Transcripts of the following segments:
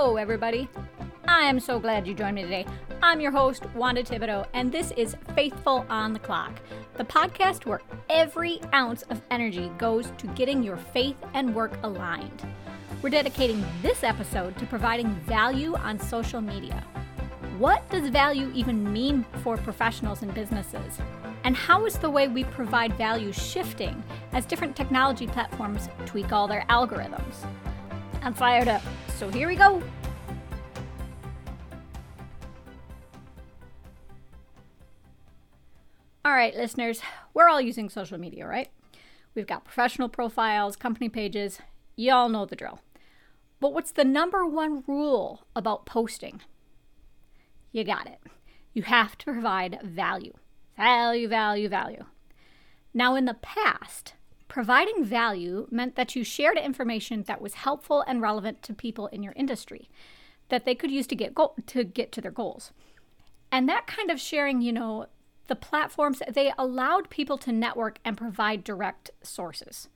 Hello, everybody. I am so glad you joined me today. I'm your host, Wanda Thibodeau, and this is Faithful on the Clock, the podcast where every ounce of energy goes to getting your faith and work aligned. We're dedicating this episode to providing value on social media. What does value even mean for professionals and businesses? And how is the way we provide value shifting as different technology platforms tweak all their algorithms? I'm fired up, so here we go. All right, listeners, we're all using social media, right? We've got professional profiles, company pages. You all know the drill. But what's the number one rule about posting? You got it. You have to provide value. Value, value, value. Now, in the past, providing value meant that you shared information that was helpful and relevant to people in your industry that they could use to get go- to get to their goals. And that kind of sharing, you know, the platforms they allowed people to network and provide direct sources.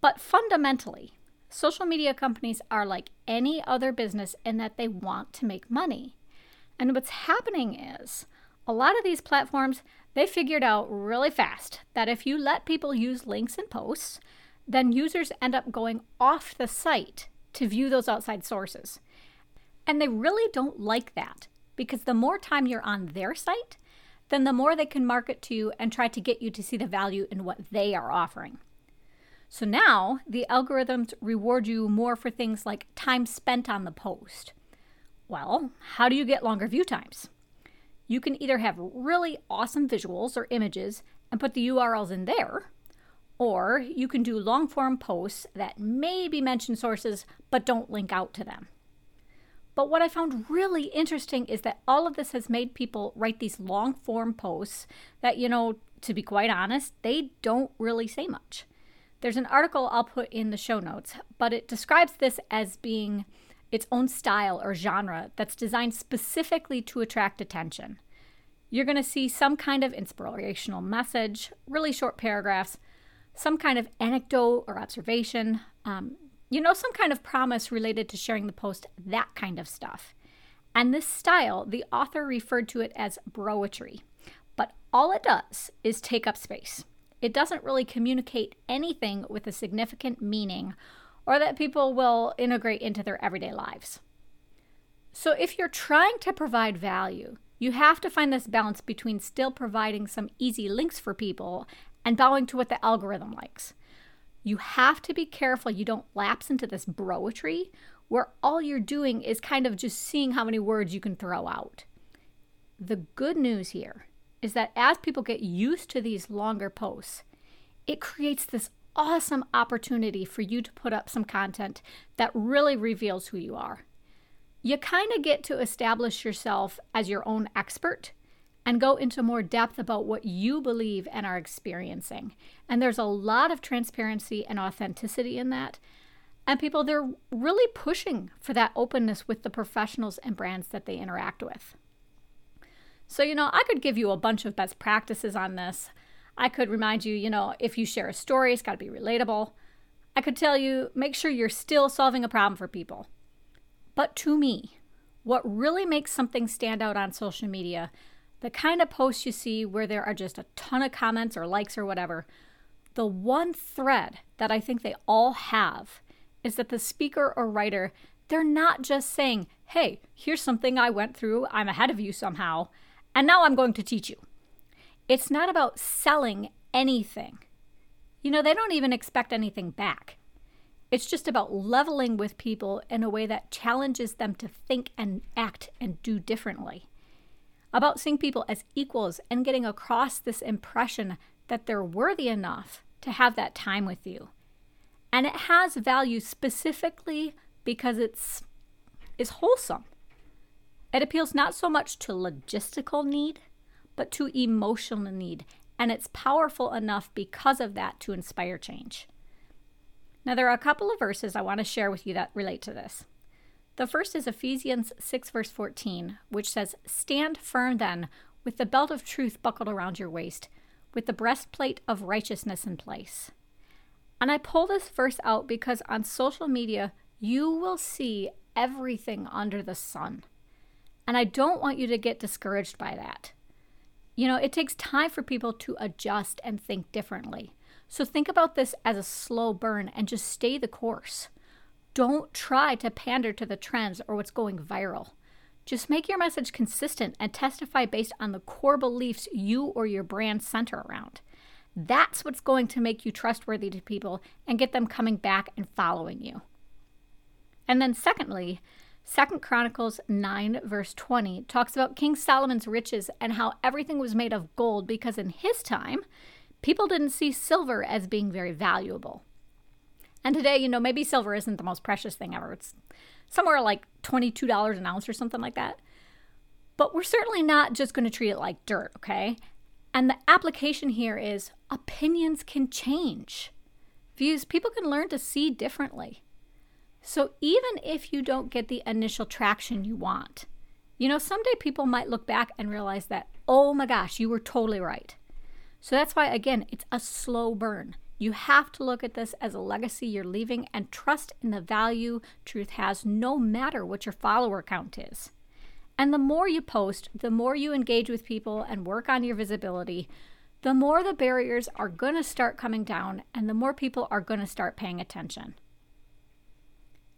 But fundamentally, social media companies are like any other business in that they want to make money. And what's happening is a lot of these platforms, they figured out really fast that if you let people use links and posts, then users end up going off the site to view those outside sources. And they really don't like that because the more time you're on their site, then the more they can market to you and try to get you to see the value in what they are offering. So now the algorithms reward you more for things like time spent on the post. Well, how do you get longer view times? You can either have really awesome visuals or images and put the URLs in there, or you can do long form posts that maybe mention sources but don't link out to them. But what I found really interesting is that all of this has made people write these long form posts that, you know, to be quite honest, they don't really say much. There's an article I'll put in the show notes, but it describes this as being its own style or genre that's designed specifically to attract attention. You're going to see some kind of inspirational message, really short paragraphs, some kind of anecdote or observation, um, you know, some kind of promise related to sharing the post, that kind of stuff. And this style, the author referred to it as broetry. But all it does is take up space. It doesn't really communicate anything with a significant meaning or that people will integrate into their everyday lives. So, if you're trying to provide value, you have to find this balance between still providing some easy links for people and bowing to what the algorithm likes. You have to be careful you don't lapse into this broetry where all you're doing is kind of just seeing how many words you can throw out. The good news here is that as people get used to these longer posts, it creates this awesome opportunity for you to put up some content that really reveals who you are. You kind of get to establish yourself as your own expert and go into more depth about what you believe and are experiencing. And there's a lot of transparency and authenticity in that. And people, they're really pushing for that openness with the professionals and brands that they interact with. So, you know, I could give you a bunch of best practices on this. I could remind you, you know, if you share a story, it's got to be relatable. I could tell you, make sure you're still solving a problem for people. But to me, what really makes something stand out on social media, the kind of posts you see where there are just a ton of comments or likes or whatever, the one thread that I think they all have is that the speaker or writer, they're not just saying, hey, here's something I went through, I'm ahead of you somehow, and now I'm going to teach you. It's not about selling anything. You know, they don't even expect anything back. It's just about leveling with people in a way that challenges them to think and act and do differently. About seeing people as equals and getting across this impression that they're worthy enough to have that time with you. And it has value specifically because it's is wholesome. It appeals not so much to logistical need but to emotional need. And it's powerful enough because of that to inspire change. Now, there are a couple of verses I want to share with you that relate to this. The first is Ephesians 6, verse 14, which says, Stand firm then, with the belt of truth buckled around your waist, with the breastplate of righteousness in place. And I pull this verse out because on social media, you will see everything under the sun. And I don't want you to get discouraged by that. You know, it takes time for people to adjust and think differently. So think about this as a slow burn and just stay the course. Don't try to pander to the trends or what's going viral. Just make your message consistent and testify based on the core beliefs you or your brand center around. That's what's going to make you trustworthy to people and get them coming back and following you. And then secondly, Second Chronicles 9 verse 20 talks about King Solomon's riches and how everything was made of gold because in his time people didn't see silver as being very valuable. And today, you know, maybe silver isn't the most precious thing ever. It's somewhere like $22 an ounce or something like that. But we're certainly not just going to treat it like dirt, okay? And the application here is opinions can change. Views, people can learn to see differently. So even if you don't get the initial traction you want, you know, someday people might look back and realize that, oh my gosh, you were totally right. So that's why, again, it's a slow burn. You have to look at this as a legacy you're leaving and trust in the value truth has no matter what your follower count is. And the more you post, the more you engage with people and work on your visibility, the more the barriers are going to start coming down and the more people are going to start paying attention.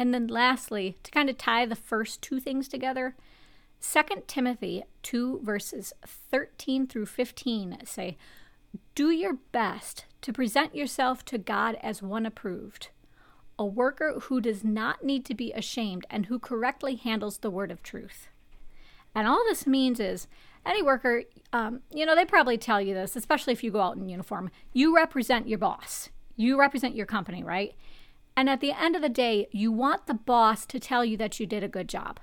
And then lastly, to kind of tie the first two things together, 2 Timothy 2 verses 13 through 15 say, "Do your best to present yourself to God as one approved, a worker who does not need to be ashamed and who correctly handles the word of truth." And all this means is any worker, um, you know, they probably tell you this, especially if you go out in uniform. You represent your boss. You represent your company, right? And at the end of the day, you want the boss to tell you that you did a good job.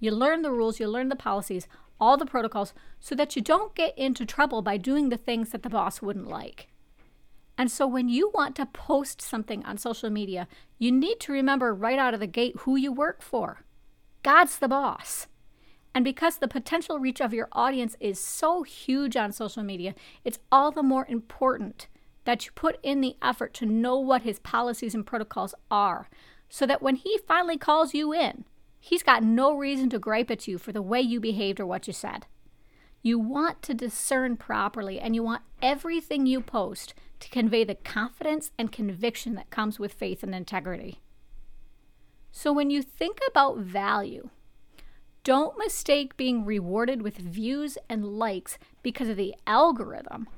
You learn the rules, you learn the policies, all the protocols, so that you don't get into trouble by doing the things that the boss wouldn't like. And so when you want to post something on social media, you need to remember right out of the gate who you work for. God's the boss. And because the potential reach of your audience is so huge on social media, it's all the more important that you put in the effort to know what his policies and protocols are so that when he finally calls you in, he's got no reason to gripe at you for the way you behaved or what you said. You want to discern properly and you want everything you post to convey the confidence and conviction that comes with faith and integrity. So when you think about value, don't mistake being rewarded with views and likes because of the algorithm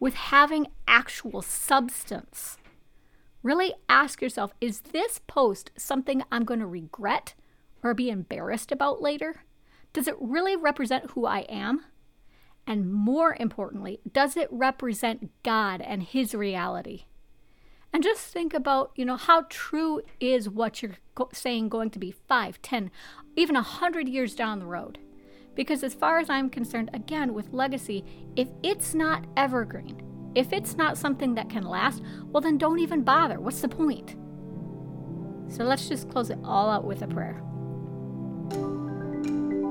with having actual substance. Really ask yourself is this post something I'm going to regret or be embarrassed about later? Does it really represent who I am? And more importantly, does it represent God and His reality? And just think about, you know, how true is what you're saying going to be 5, 10, even 100 years down the road? Because as far as I'm concerned, again, with legacy, if it's not evergreen, if it's not something that can last, well, then don't even bother. What's the point? So let's just close it all out with a prayer.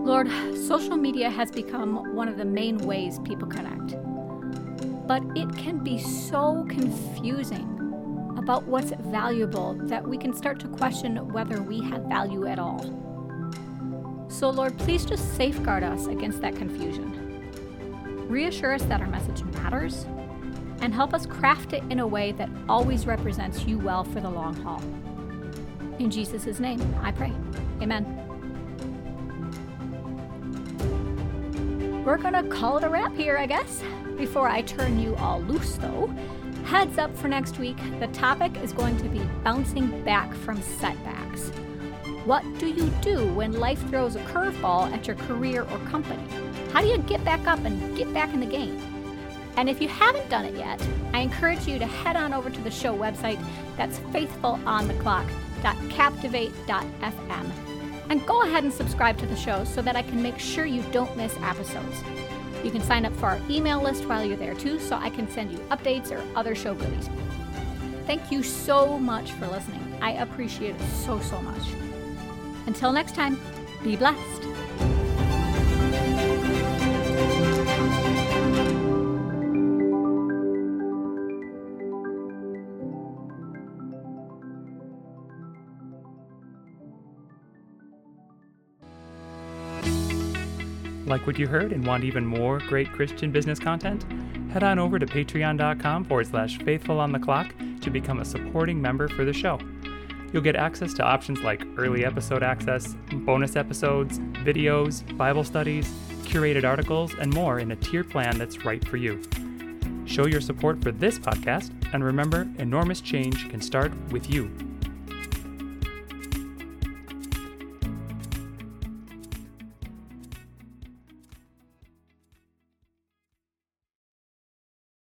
Lord, social media has become one of the main ways people connect. But it can be so confusing about what's valuable that we can start to question whether we have value at all. So, Lord, please just safeguard us against that confusion. Reassure us that our message matters and help us craft it in a way that always represents you well for the long haul. In Jesus' name, I pray. Amen. We're to call it a wrap here, I guess. Before I turn you all loose, though, heads up for next week the topic is going to be bouncing back from setbacks. What do you do when life throws a curveball at your career or company? How do you get back up and get back in the game? And if you haven't done it yet, I encourage you to head on over to the show website that's faithfulontheclock.captivate.fm and go ahead and subscribe to the show so that I can make sure you don't miss episodes. You can sign up for our email list while you're there too, so I can send you updates or other show goodies. Thank you so much for listening. I appreciate it so, so much. Until next time, be blessed. Like what you heard and want even more great Christian business content? Head on over to patreon.com forward slash faithful on the clock to become a supporting member for the show. You'll get access to options like early episode access, bonus episodes, videos, Bible studies, curated articles, and more in a tier plan that's right for you. Show your support for this podcast, and remember, enormous change can start with you.